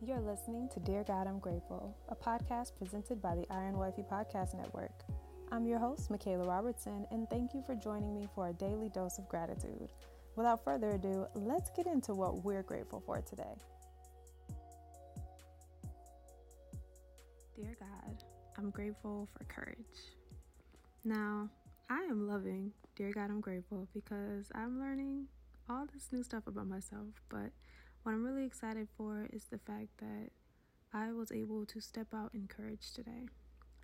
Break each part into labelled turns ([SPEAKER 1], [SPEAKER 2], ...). [SPEAKER 1] You're listening to Dear God, I'm Grateful, a podcast presented by the Iron Wifey Podcast Network. I'm your host, Michaela Robertson, and thank you for joining me for a daily dose of gratitude. Without further ado, let's get into what we're grateful for today.
[SPEAKER 2] Dear God, I'm grateful for courage. Now, I am loving Dear God, I'm Grateful because I'm learning all this new stuff about myself, but what I'm really excited for is the fact that I was able to step out in courage today.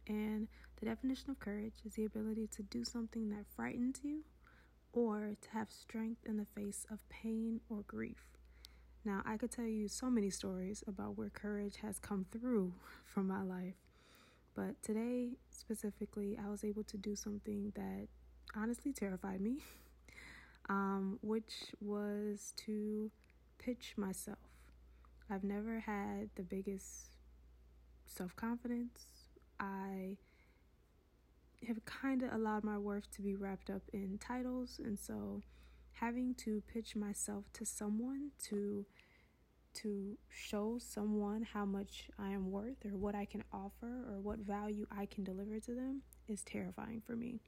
[SPEAKER 2] And the definition of courage is the ability to do something that frightens you or to have strength in the face of pain or grief. Now, I could tell you so many stories about where courage has come through from my life, but today specifically, I was able to do something that honestly terrified me, um, which was to pitch myself. I've never had the biggest self confidence. I have kind of allowed my worth to be wrapped up in titles, and so having to pitch myself to someone to to show someone how much I am worth or what I can offer or what value I can deliver to them is terrifying for me.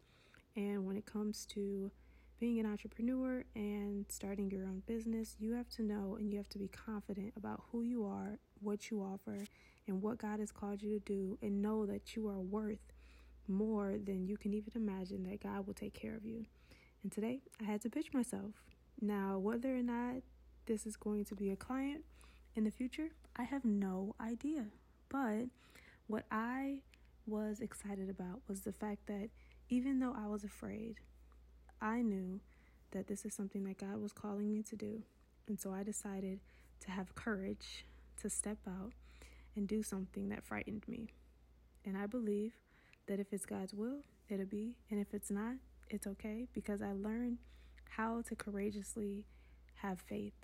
[SPEAKER 2] And when it comes to being an entrepreneur and starting your own business, you have to know and you have to be confident about who you are, what you offer, and what God has called you to do, and know that you are worth more than you can even imagine that God will take care of you. And today I had to pitch myself. Now, whether or not this is going to be a client in the future, I have no idea. But what I was excited about was the fact that even though I was afraid, I knew that this is something that God was calling me to do. And so I decided to have courage to step out and do something that frightened me. And I believe that if it's God's will, it'll be. And if it's not, it's okay because I learned how to courageously have faith.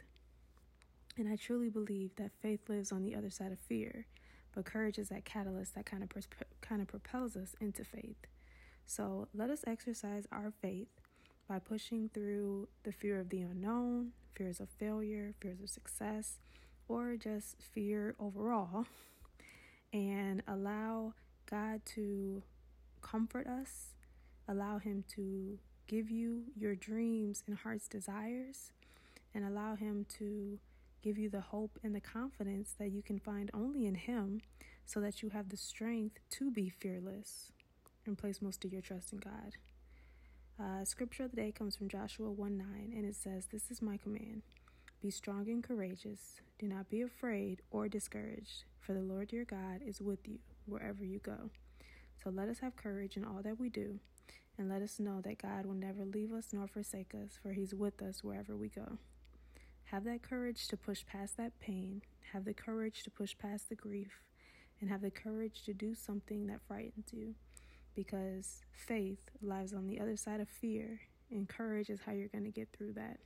[SPEAKER 2] And I truly believe that faith lives on the other side of fear, but courage is that catalyst that kind of kind of propels us into faith. So let us exercise our faith by pushing through the fear of the unknown, fears of failure, fears of success, or just fear overall, and allow God to comfort us, allow Him to give you your dreams and heart's desires, and allow Him to give you the hope and the confidence that you can find only in Him so that you have the strength to be fearless and place most of your trust in God. Uh, scripture of the day comes from Joshua 1 9, and it says, This is my command Be strong and courageous. Do not be afraid or discouraged, for the Lord your God is with you wherever you go. So let us have courage in all that we do, and let us know that God will never leave us nor forsake us, for he's with us wherever we go. Have that courage to push past that pain, have the courage to push past the grief, and have the courage to do something that frightens you because faith lies on the other side of fear, and courage is how you're going to get through that.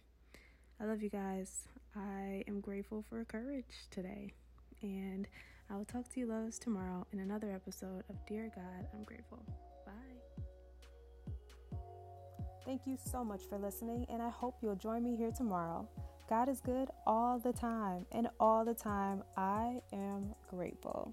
[SPEAKER 2] I love you guys. I am grateful for courage today. And I will talk to you loves tomorrow in another episode of Dear God, I'm Grateful. Bye.
[SPEAKER 1] Thank you so much for listening, and I hope you'll join me here tomorrow. God is good all the time, and all the time I am grateful.